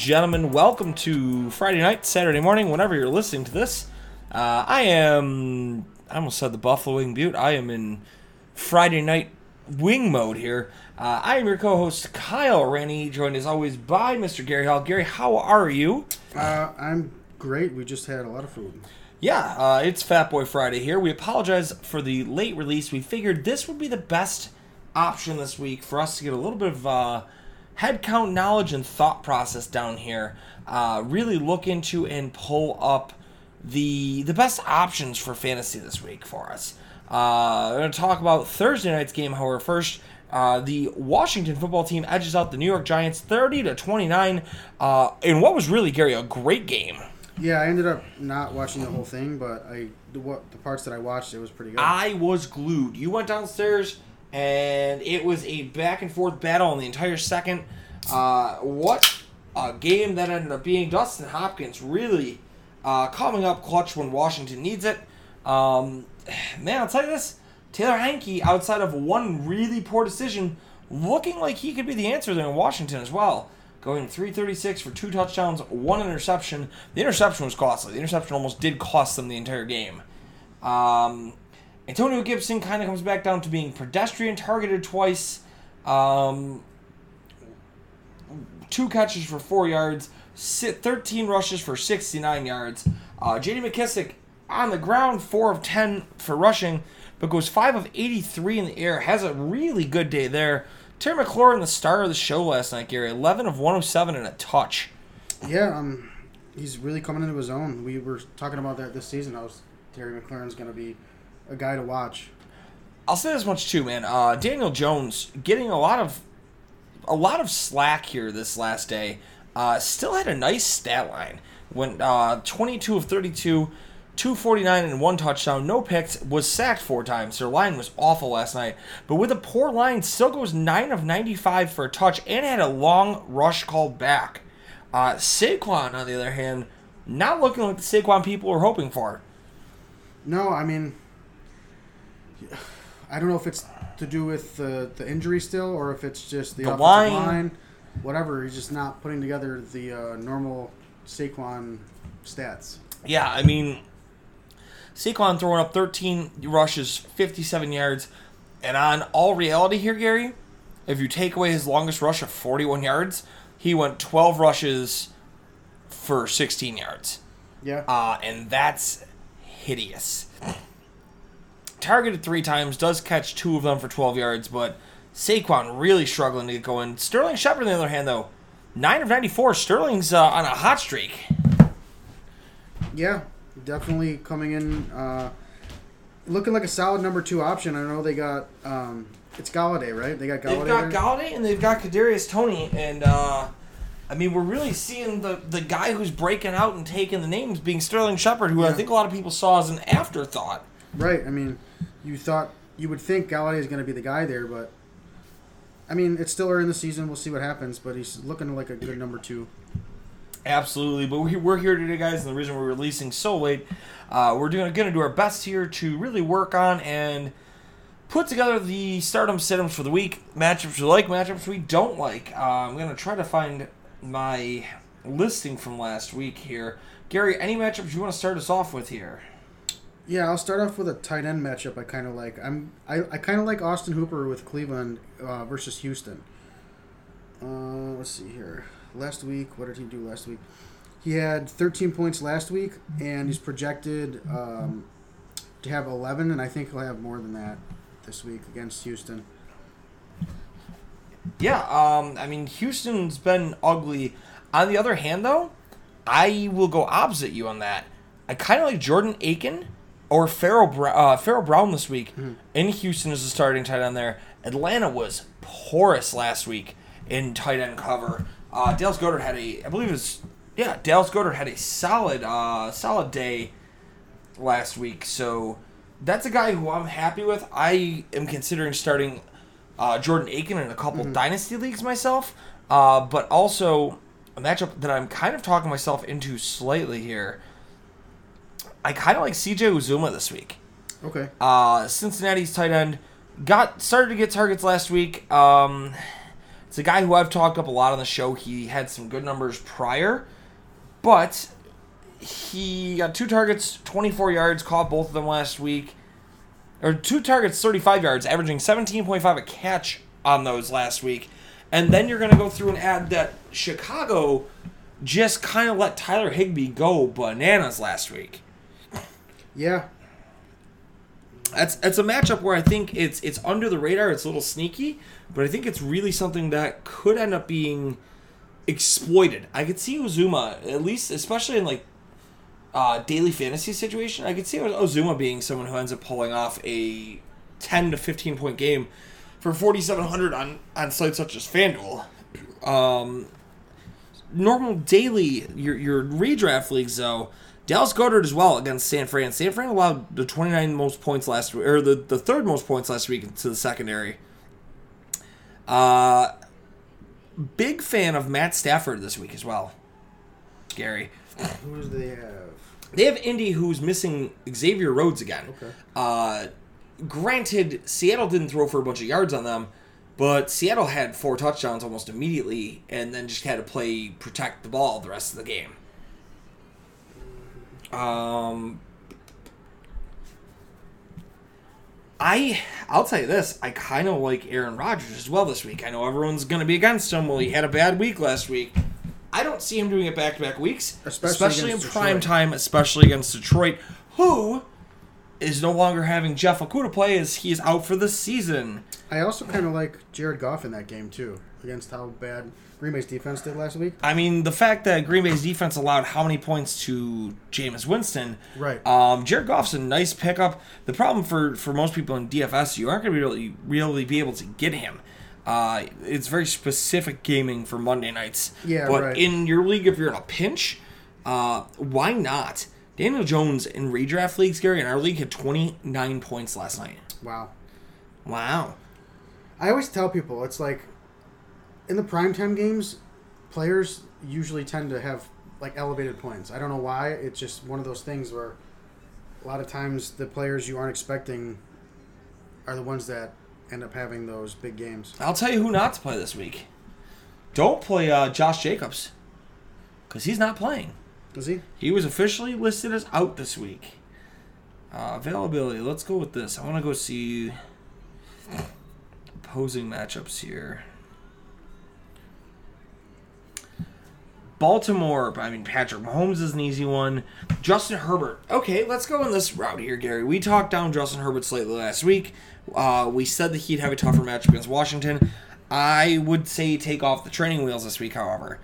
gentlemen, welcome to Friday night, Saturday morning, whenever you're listening to this. Uh, I am, I almost said the Buffalo Wing Butte. I am in Friday night wing mode here. Uh, I am your co host, Kyle Rennie, joined as always by Mr. Gary Hall. Gary, how are you? Uh, I'm great. We just had a lot of food. Yeah, uh, it's Fat Boy Friday here. We apologize for the late release. We figured this would be the best option this week for us to get a little bit of uh, head count knowledge and thought process down here. Uh, really look into and pull up the the best options for fantasy this week for us. Uh, we're going to talk about Thursday night's game, however, first. Uh, the Washington football team edges out the New York Giants 30 to 29 uh, in what was really Gary a great game. Yeah, I ended up not watching the whole thing, but I the what the parts that I watched, it was pretty good. I was glued. You went downstairs, and it was a back and forth battle in the entire second. Uh, what a game that ended up being. Dustin Hopkins really uh, coming up clutch when Washington needs it. Um, man, I'll tell you this Taylor Heinicke, outside of one really poor decision, looking like he could be the answer there in Washington as well. Going 336 for two touchdowns, one interception. The interception was costly. The interception almost did cost them the entire game. Um, Antonio Gibson kind of comes back down to being pedestrian, targeted twice. Um, two catches for four yards, 13 rushes for 69 yards. Uh, J.D. McKissic on the ground, 4 of 10 for rushing, but goes 5 of 83 in the air. Has a really good day there. Terry McLaurin, the star of the show last night, Gary, 11 of 107 and a touch. Yeah, um, he's really coming into his own. We were talking about that this season. I was Terry McLaurin's going to be a guy to watch. I'll say this much too, man. Uh, Daniel Jones getting a lot of a lot of slack here this last day. Uh, still had a nice stat line. Went uh, 22 of 32, 249 and one touchdown, no picks. Was sacked four times. Their line was awful last night. But with a poor line, still goes 9 of 95 for a touch and had a long rush called back. Uh, Saquon, on the other hand, not looking like the Saquon people were hoping for. No, I mean, I don't know if it's to do with the the injury still, or if it's just the, The line. line. Whatever, he's just not putting together the uh, normal Saquon stats. Yeah, I mean, Saquon throwing up 13 rushes, 57 yards, and on all reality here, Gary, if you take away his longest rush of 41 yards, he went 12 rushes for 16 yards. Yeah, Uh, and that's hideous. Targeted three times, does catch two of them for 12 yards, but Saquon really struggling to get going. Sterling Shepard, on the other hand, though, 9 of 94. Sterling's uh, on a hot streak. yeah, definitely coming in, uh, looking like a solid number two option. I know they got um, it's Golladay, right? They got Golladay. They've got there? Golladay and they've got Kadarius Toney, and uh, I mean we're really seeing the the guy who's breaking out and taking the names being Sterling Shepard, who I think a lot of people saw as an afterthought. Right. I mean, you thought you would think Golladay is going to be the guy there, but I mean, it's still early in the season. We'll see what happens, but he's looking like a good number two. Absolutely, but we're, here today, guys, and the reason we're releasing so late, uh, we're doing going to do our best here to really work on and put together the stardom situms for the week. Matchups we like, matchups we don't like. Uh, I'm going to try to find my listing from last week here. Gary, any matchups you want to start us off with here? Yeah, I'll start off with a tight end matchup. I kind of like. I'm I, I kind of like Austin Hooper with Cleveland uh, versus Houston. Uh, let's see here. Last week, what did he do last week? He had 13 points last week, and he's projected um, to have 11, and I think he'll have more than that this week against Houston. Yeah, um, I mean, Houston's been ugly. On the other hand, though, I will go opposite you on that. I kind of like Jordan Akins or Farrell, Bra- uh, Pharaoh Brown this week in Houston as a starting tight end there. Atlanta was porous last week in tight end cover. Uh, Dallas Goedert had a, I believe it was, yeah, Dallas Goedert had a solid, uh, solid day last week. So that's a guy who I'm happy with. I am considering starting uh, Jordan Akins in a couple dynasty leagues myself, uh, but also a matchup that I'm kind of talking myself into slightly here. I kind of like CJ Uzomah this week. Okay. Uh, Cincinnati's tight end got started to get targets last week. Um, it's a guy who I've talked up a lot on the show. He had some good numbers prior, but he got two targets, 24 yards, caught both of them last week. Or two targets, 35 yards, averaging 17.5 a catch on those last week. And then you're going to go through and add that Chicago just kind of let Tyler Higbee go bananas last week. Yeah. That's it's a matchup where I think it's it's under the radar. It's a little sneaky, but I think it's really something that could end up being exploited. I could see Uzomah at least, especially in like uh, daily fantasy situation. I could see Uzomah being someone who ends up pulling off a ten to fifteen point game for forty seven hundred on on sites such as FanDuel. Um, normal daily your your redraft leagues though. Dallas Goedert as well against San Fran. San Fran allowed the 29 most points last week, or the, the third most points last week to the secondary. Uh, big fan of Matt Stafford this week as well. Gary. Who do they have? They have Indy who's missing Xavier Rhodes again. Okay. Uh, granted, Seattle didn't throw for a bunch of yards on them, but Seattle had four touchdowns almost immediately and then just had to play protect the ball the rest of the game. Um, I I'll tell you this, I kind of like Aaron Rodgers as well this week. I know everyone's going to be against him. Well, he had a bad week last week. I don't see him doing it back to back weeks, Especially in against prime time, especially against Detroit, who is no longer having Jeff Okudah play as he is out for the season. I also kind of like Jared Goff in that game too, against how bad Green Bay's defense did last week. I mean, the fact that Green Bay's defense allowed how many points to Jameis Winston, Right. Um, Jared Goff's a nice pickup. The problem for for most people in DFS, you aren't going to really really be able to get him. Uh, it's very specific gaming for Monday nights. Yeah, but right. in your league, if you're in a pinch, uh, why not? Daniel Jones in redraft leagues, Gary, in our league had 29 points last night. Wow. Wow. I always tell people it's like in the primetime games, players usually tend to have like elevated points. I don't know why. It's just one of those things where a lot of times the players you aren't expecting are the ones that end up having those big games. I'll tell you who not to play this week. Don't play uh, Josh Jacobs because he's not playing. Does he? He was officially listed as out this week. Uh, availability. Let's go with this. I want to go see opposing matchups here. Baltimore. I mean, Patrick Mahomes is an easy one. Justin Herbert. Okay, let's go in this route here, Gary. We talked down Justin Herbert slightly last week. Uh, we said that he'd have a tougher match against Washington. I would say take off the training wheels this week, however.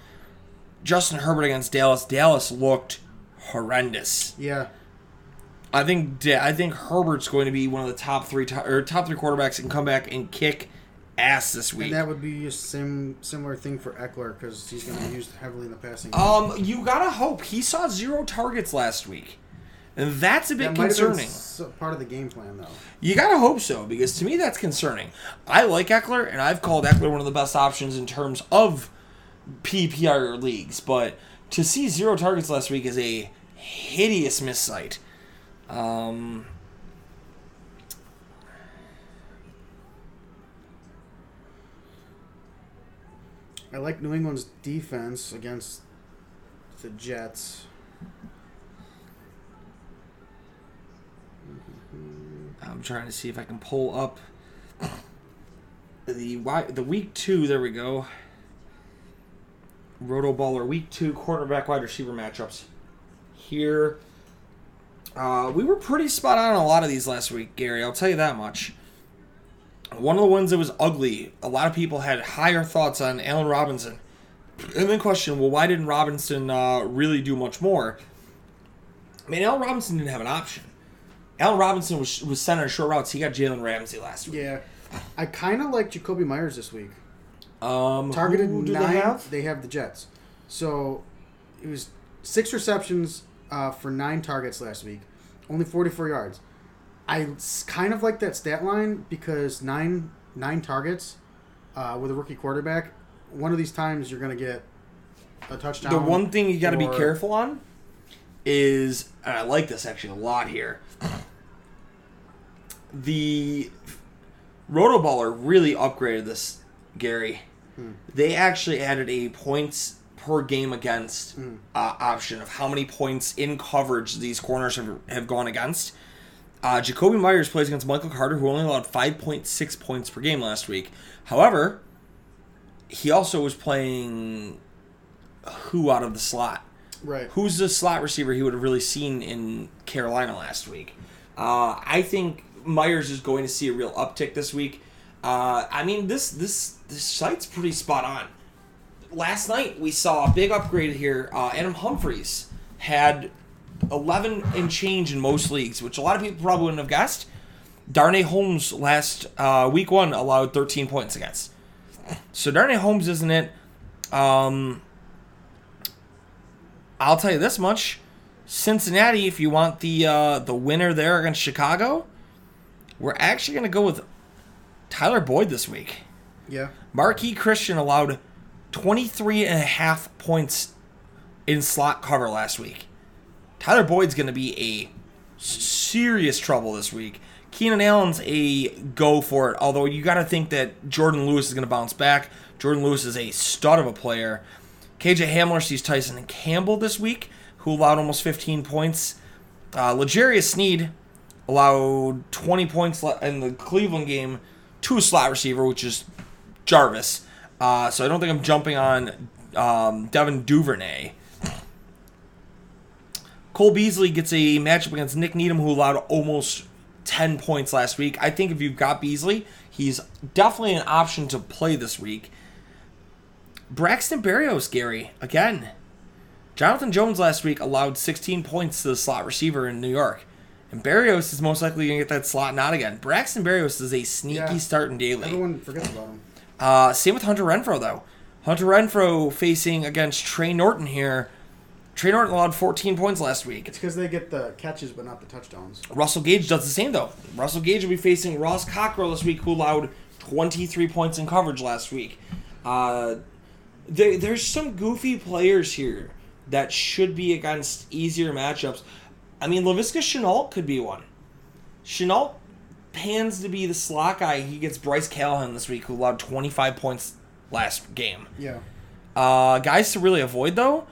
Justin Herbert against Dallas. Dallas looked horrendous. Yeah. I think I think Herbert's going to be one of the top three or top three quarterbacks and come back and kick ass this week. And that would be a sim similar thing for Eckler because he's going to be used heavily in the passing. game. um, you gotta hope he saw zero targets last week, and that's a bit that might have been concerning. part of the game plan though. You gotta hope so because to me that's concerning. I like Eckler, and I've called Eckler one of the best options in terms of PPR leagues, but to see zero targets last week is a hideous miss missight. Um, I like New England's defense against the Jets. I'm trying to see if I can pull up the the week two. There we go. Roto Baller week two quarterback wide receiver matchups. Here, uh, we were pretty spot on a lot of these last week, Gary. I'll tell you that much. One of the ones that was ugly. A lot of people had higher thoughts on Allen Robinson, and then question, well, why didn't Robinson uh, really do much more? I mean, Allen Robinson didn't have an option. Allen Robinson was was sent on short routes. He got Jalen Ramsey last week. Yeah, I kind of like Jakobi Meyers this week. Um, Targeted nine. they have? They have the Jets. So it was six receptions uh, for nine targets last week, only 44 yards. I kind of like that stat line because nine nine targets uh, with a rookie quarterback. One of these times you're going to get a touchdown. The one thing you got to be careful on is, and I like this actually a lot here. The Rotoballer really upgraded this, Gary. They actually added a points per game against uh, option of how many points in coverage these corners have, have gone against. Uh, Jakobi Meyers plays against Michael Carter, who only allowed 5.6 points per game last week. However, he also was playing who out of the slot. Right. Who's the slot receiver he would have really seen in Carolina last week? Uh, I think Meyers is going to see a real uptick this week. Uh, I mean, this this this site's pretty spot on. Last night we saw a big upgrade here. Uh, Adam Humphries had 11 and change in most leagues, which a lot of people probably wouldn't have guessed. Darnay Holmes last uh, week one allowed 13 points against. So Darnay Holmes isn't it. Um, I'll tell you this much: Cincinnati, if you want the uh, the winner there against Chicago, we're actually going to go with Tyler Boyd this week. Yeah. Marquis Christian allowed 23 and a half points in slot cover last week. Tyler Boyd's going to be a serious trouble this week. Keenan Allen's a go for it, although you got to think that Jordan Lewis is going to bounce back. Jordan Lewis is a stud of a player. KJ Hamler sees Tyson Campbell this week, who allowed almost 15 points. Uh, L'Jarius Sneed allowed 20 points in the Cleveland game to a slot receiver, which is Jarvis. Uh, so I don't think I'm jumping on um, Devin Duvernay. Cole Beasley gets a matchup against Nick Needham, who allowed almost 10 points last week. I think if you've got Beasley, he's definitely an option to play this week. Braxton Berrios, Gary, again. Jonathan Jones last week allowed 16 points to the slot receiver in New York. And Berrios is most likely going to get that slot not again. Braxton Berrios is a sneaky Yeah. start in daily. Everyone forgets about him. Uh, same with Hunter Renfrow though. Hunter Renfrow facing against Trey Norton here. Trey Norton allowed 14 points last week. It's because they get the catches but not the touchdowns. Russell Gage does the same though. Russell Gage will be facing Ross Cockrell this week, who allowed 23 points in coverage last week. Uh, there, there's some goofy players here that should be against easier matchups. I mean, Laviska Shenault could be one. Shenault pans to be the slot guy. He gets Bryce Callahan this week, who allowed 25 points last game. Yeah. Uh, guys to really avoid though,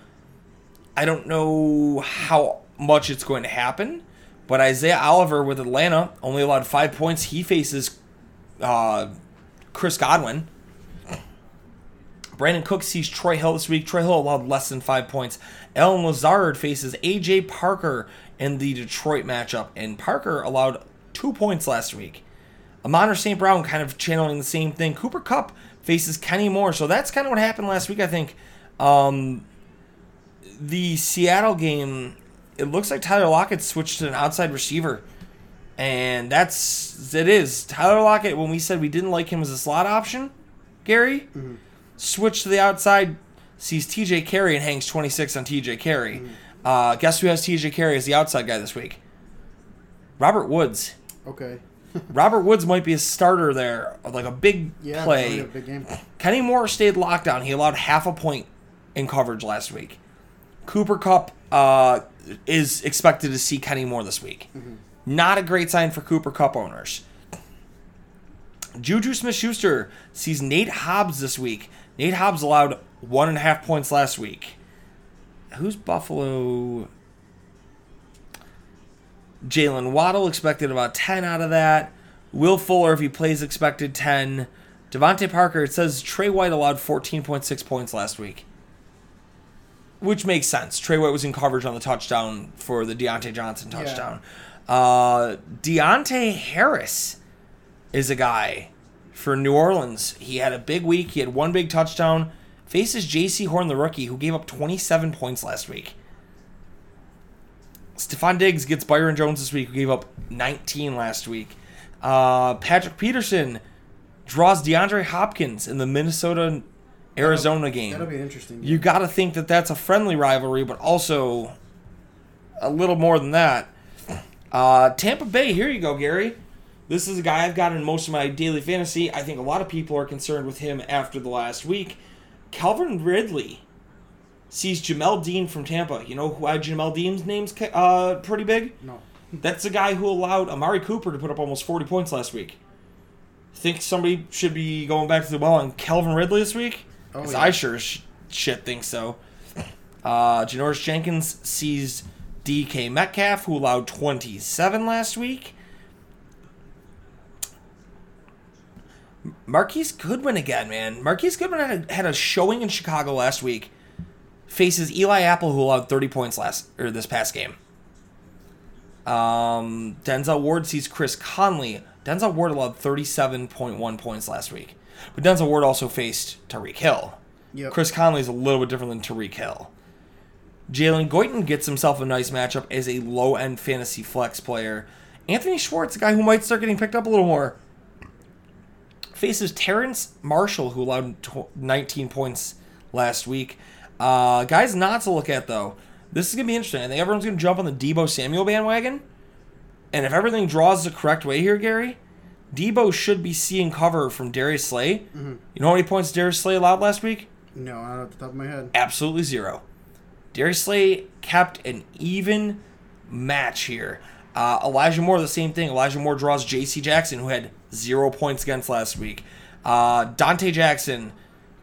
I don't know how much it's going to happen, but Isaiah Oliver with Atlanta only allowed five points. He faces uh, Chris Godwin. Brandon Cook sees Troy Hill this week. Troy Hill allowed less than five points. Allen Lazard faces AJ Parker in the Detroit matchup, and Parker allowed two points last week. Amon St. Brown kind of channeling the same thing. Cooper Kupp faces Kenny Moore. So that's kind of what happened last week, I think. Um, the Seattle game, it looks like Tyler Lockett switched to an outside receiver. And that's it is. Tyler Lockett, when we said we didn't like him as a slot option, Gary, switched to the outside, sees TJ Carrie and hangs 26 on TJ Carrie. Uh, guess who has TJ Carrie as the outside guy this week? Robert Woods. Okay. Robert Woods might be a starter there, like a big Yeah. play. A big game. Kenny Moore stayed locked down. He allowed half a point in coverage last week. Cooper Kupp uh, is expected to see Kenny Moore this week. Not a great sign for Cooper Kupp owners. Juju Smith Schuster sees Nate Hobbs this week. Nate Hobbs allowed one and a half points last week. Who's Buffalo? Jaylen Waddle expected about 10 out of that. Will Fuller, if he plays, expected 10. DeVante Parker, it says Trey White allowed 14.6 points last week. Which makes sense. Trey White was in coverage on the touchdown for the Diontae Johnson touchdown. Uh, Deonte Harris is a guy for New Orleans. He had a big week. He had one big touchdown. Faces Jaycee Horn, the rookie, who gave up 27 points last week. Stefon Diggs gets Byron Jones this week, who gave up 19 last week. Uh, Patrick Peterson draws DeAndre Hopkins in the Minnesota Arizona game. That'll be interesting. You got to think that that's a friendly rivalry, but also a little more than that. Uh, Tampa Bay, here you go, Gary. This is a guy I've got in most of my daily fantasy. I think a lot of people are concerned with him after the last week. Calvin Ridley sees Jamel Dean from Tampa. You know why Jamel Dean's name's uh, pretty big? no. That's the guy who allowed Amari Cooper to put up almost 40 points last week. Think somebody should be going back to the well on Calvin Ridley this week? Oh, yeah. I sure sh- shit think so. Uh, Janoris Jenkins sees DK Metcalf, who allowed 27 last week. Marquise Goodwin again, man. Marquise Goodwin had a, had a showing in Chicago last week. Faces Eli Apple, who allowed 30 points last or this past game. Um, Denzel Ward sees Chris Conley. Denzel Ward allowed 37.1 points last week. But Denzel Ward also faced Tyreek Hill. Yep. Chris Conley is a little bit different than Tyreek Hill. Jalen Guyton gets himself a nice matchup as a low end fantasy flex player. Anthony Schwartz, a guy who might start getting picked up a little more, faces Terrence Marshall, who allowed 19 points last week. Uh, guys, not to look at though. This is gonna be interesting. I think everyone's gonna jump on the Deebo Samuel bandwagon, and if everything draws the correct way here, Gary, Deebo should be seeing cover from Darius Slay. You know how many points Darius Slay allowed last week? No, not off the top of my head. Absolutely zero. Darius Slay kept an even match here. Uh, Elijah Moore, the same thing. Elijah Moore draws J.C. Jackson, who had zero points against last week. Uh, Donte Jackson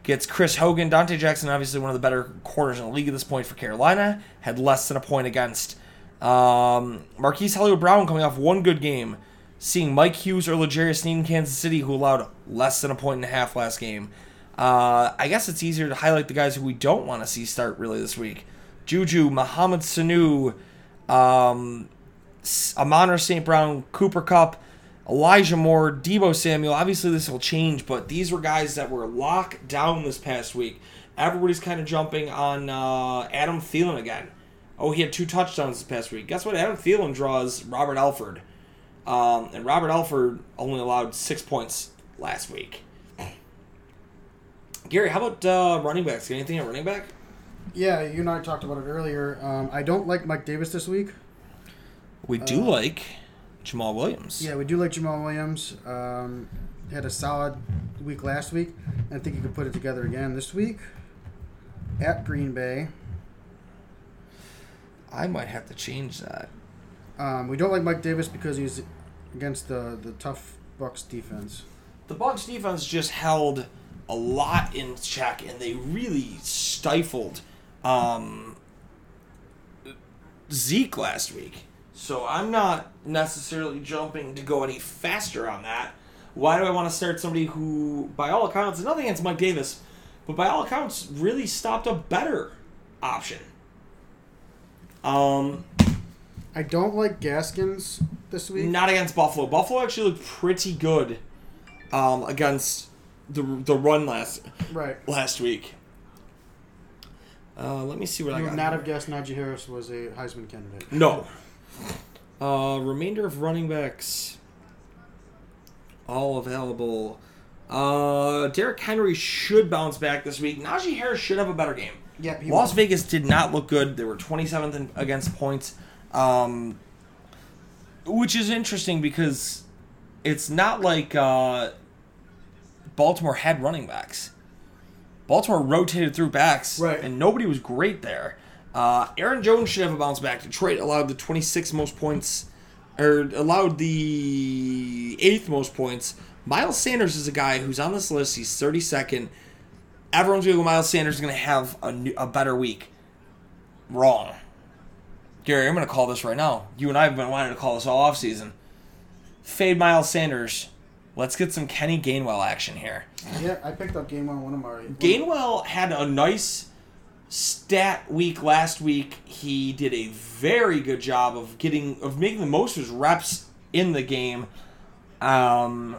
gets Chris Hogan. Donte Jackson, obviously one of the better corners in the league at this point for Carolina, had less than a point against. Um, Marquise Hollywood Brown coming off one good game, seeing Mike Hughes or L'Jarius Sneed in Kansas City, who allowed less than a point and a half last game. Uh, I guess it's easier to highlight the guys who we don't want to see start really this week. Juju, Mohamed Sanu, um, S- St. Brown, Cooper Kupp, Elijah Moore, Deebo Samuel. Obviously, this will change, but these were guys that were locked down this past week. Everybody's kind of jumping on uh, Adam Thielen again. Oh, he had two touchdowns this past week. Guess what? Adam Thielen draws Robert Alford. Um, and Robert Alford only allowed six points last week. Gary, how about uh, running backs? Anything at running back? Yeah, you and I talked about it earlier. Um, I don't like Mike Davis this week. We do like Jamaal Williams. Yeah, we do like Jamaal Williams. Um, had a solid week last week. and I think he could put it together again this week. At Green Bay. I might have to change that. Um, we don't like Mike Davis because he's against the, the tough Bucks defense. The Bucks defense just held a lot in check, and they really stifled um, Zeke last week. So I'm not necessarily jumping to go any faster on that. Why do I want to start somebody who, by all accounts, nothing against Mike Davis, but by all accounts, really stopped a better option? Um, I don't like Gaskins this week. Not against Buffalo. Buffalo actually looked pretty good um, against the the run last Right. last week. Uh, let me see what I You got. not have guessed Najee Harris was a Heisman candidate. No. Uh, remainder of running backs all available. Uh, Derrick Henry should bounce back this week. Najee Harris should have a better game. He Las will. Vegas did not look good. They were 27th in, against points, um, which is interesting because it's not like uh, Baltimore had running backs. Baltimore rotated through backs, Right. and nobody was great there. Uh, Aaron Jones should have a bounce back. Detroit allowed the 26 most points, or allowed the eighth most points. Miles Sanders is a guy who's on this list. He's 32nd. Everyone's going to go Miles Sanders is going to have a, new, a better week. Wrong. Gary, I'm going to call this right now. You and I have been wanting to call this all offseason. Fade Miles Sanders. Let's get some Kenny Gainwell action here. Yeah, I picked up one one of my. Gainwell had a nice stat week last week. He did a very good job of getting of making the most of his reps in the game. Um,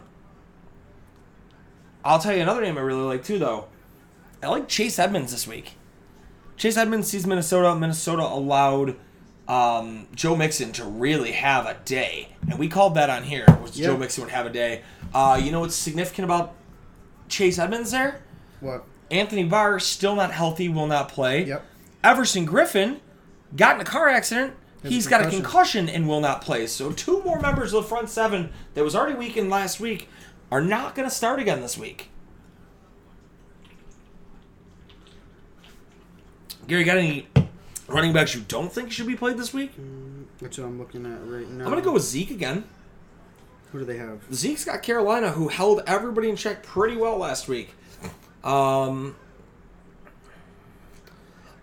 I'll tell you another name I really like too, though. I like Chase Edmonds this week. Chase Edmonds sees Minnesota. Minnesota allowed um, Joe Mixon to really have a day, and we called that on here. Was Yeah. Joe Mixon would have a day? Uh, you know what's significant about Chase Edmonds there? What? Anthony Barr still not healthy, will not play. Yep. Everson Griffen got in a car accident. Has a He's got a concussion. concussion and will not play. So two more members of the front seven that was already weakened last week are not going to start again this week. Gary, got any running backs you don't think should be played this week? That's what I'm looking at right now. I'm going to go with Zeke again. Who do they have? Zeke's got Carolina, who held everybody in check pretty well last week. Um,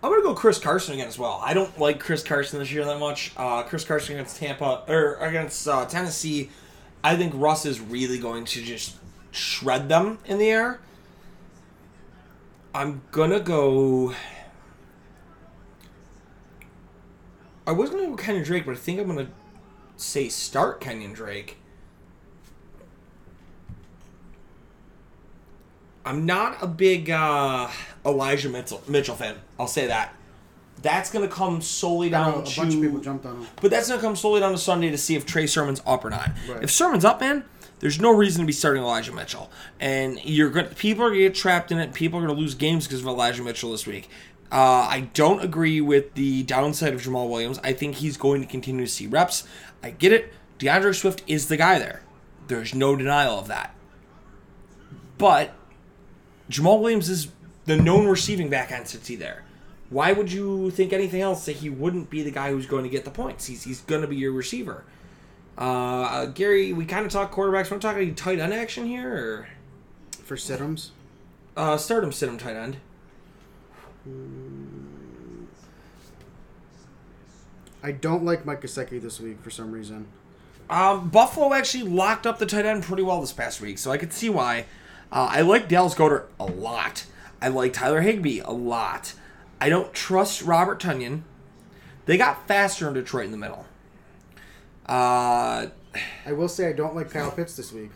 I'm gonna go Chris Carson again as well. I don't like Chris Carson this year that much. Uh, Chris Carson against Tampa or against uh, Tennessee, I think Russ is really going to just shred them in the air. I'm gonna go. I was gonna go Kenyon Drake, but I think I'm gonna say start Kenyon Drake. I'm not a big uh, Elijah Mitchell, Mitchell fan. I'll say that. That's going to come solely I know down a to. bunch of people jumped on him. But that's going to come solely down to Sunday to see if Trey Sermon's up or not. Right. If Sermon's up, man, there's no reason to be starting Elijah Mitchell. And you're going people are going to get trapped in it. People are going to lose games because of Elijah Mitchell this week. Uh, I don't agree with the downside of Jamaal Williams. I think he's going to continue to see reps. I get it. D'Andre Swift is the guy there. There's no denial of that. But Jamaal Williams is the known receiving back entity there. Why would you think anything else that he wouldn't be the guy who's going to get the points? He's, he's going to be your receiver. Uh, Gary, we kind of talk quarterbacks. Want to talk any tight end action here, or For Siddums, uh, start him, tight end? I don't like Mike Gesicki this week for some reason. Um, Buffalo actually locked up the tight end pretty well this past week, so I could see why. Uh, I like Dallas Goedert a lot. I like Tyler Higbee a lot. I don't trust Robert Tonyan. They got faster in Detroit in the middle. Uh, I will say I don't like Kyle Pitts this week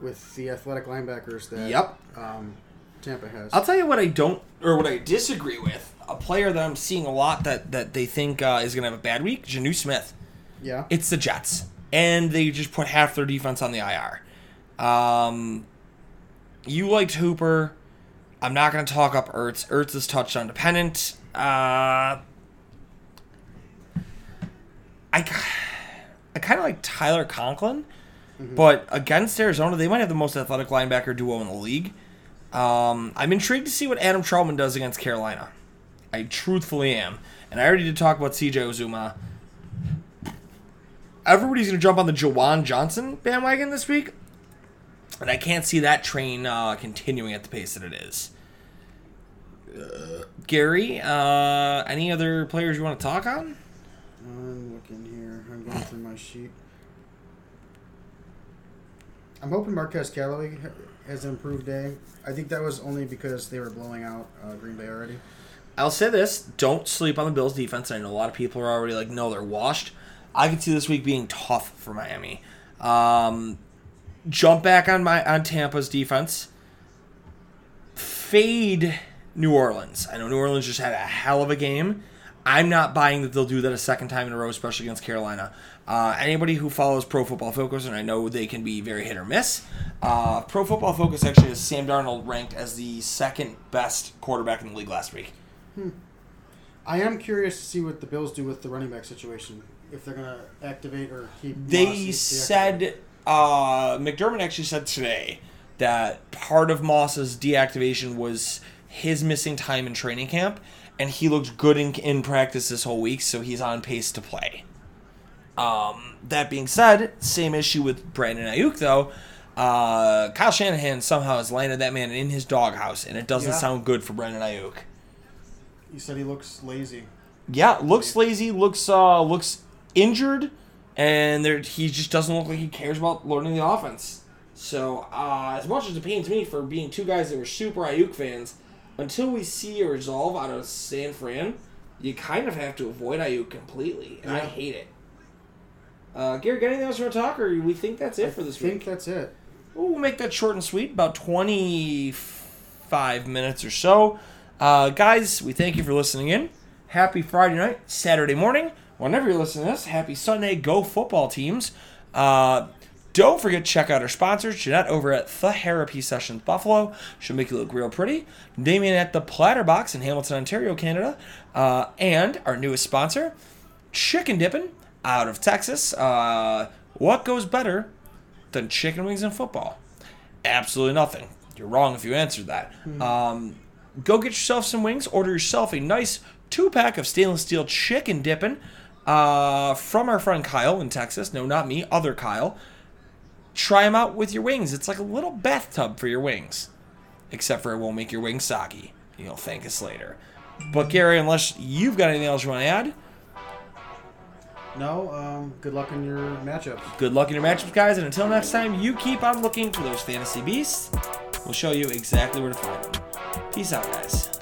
with the athletic linebackers that Yep. um, Tampa has. I'll tell you what I don't, or what I disagree with. A player that I'm seeing a lot that, that they think uh, is going to have a bad week, Jonnu Smith. yeah. It's the Jets, and they just put half their defense on the IR. Um, you liked Hooper. I'm not going to talk up Ertz. Ertz is touchdown dependent. Uh, I, I kind of like Tyler Conklin, but against Arizona, they might have the most athletic linebacker duo in the league. Um, I'm intrigued to see what Adam Trautman does against Carolina. I truthfully am. And I already did talk about CJ Uzomah everybody's going to jump on the Juwan Johnson bandwagon this week, and I can't see that train uh, continuing at the pace that it is. Gary, uh, any other players you want to talk on? I'm looking here. I'm going through my sheet. I'm hoping Marquez Callaway has an improved day. I think that was only because they were blowing out uh, Green Bay already. I'll say this: don't sleep on the Bills' defense. I know a lot of people are already like, "No, they're washed." I can see this week being tough for Miami. Um, jump back on my on Tampa's defense. Fade New Orleans. I know New Orleans just had a hell of a game. I'm not buying that they'll do that a second time in a row, especially against Carolina. Uh, anybody who follows Pro Football Focus, and I know they can be very hit or miss. Uh, Pro Football Focus actually has Sam Darnold ranked as the second best quarterback in the league last week. I am curious to see what the Bills do with the running back situation. If they're going to activate or keep. They said uh, McDermott actually said today that part of Moss's deactivation was his missing time in training camp, and he looked good in, in practice this whole week, so he's on pace to play. Um, that being said, same issue with Brandon Aiyuk though. Uh, Kyle Shanahan somehow has landed that man in his doghouse, and it doesn't Yeah. sound good for Brandon Aiyuk. You said he looks lazy. Yeah, looks lazy, looks uh looks injured, and there he just doesn't look like he cares about learning the offense. So, uh, as much as it pains me for being two guys that were super Aiyuk fans, until we see a resolve out of San Fran, you kind of have to avoid Aiyuk completely, and I hate it. Uh, Gary, got anything else you want to talk, or we think that's it for this I think that's it. We'll make that short and sweet, about 25 minutes or so. Uh, guys, we thank you for listening in. Happy Friday night, Saturday morning. Whenever you're listening to this, happy Sunday. Go football teams. Uh, don't forget to check out our sponsors, Jeanette over at The Therapy Sessions Buffalo. She'll make you look real pretty. Damien at the Platter Box in Hamilton, Ontario, Canada. Uh, and our newest sponsor, Chicken Dippin' out of Texas. Uh, what goes better than chicken wings and football? Absolutely nothing. You're wrong if you answered that. Um, go get yourself some wings. Order yourself a nice two pack of stainless steel chicken dipping uh, from our friend Kyle in Texas. No, not me, other Kyle. Try them out with your wings. It's like a little bathtub for your wings, except for it won't make your wings soggy. You'll thank us later. But Gary, unless you've got anything else you want to add, No, um, good luck in your matchups. good luck in your matchups, guys. And until next time, you keep on looking for those fantasy beasts. We'll show you exactly where to find them. Peace out, guys.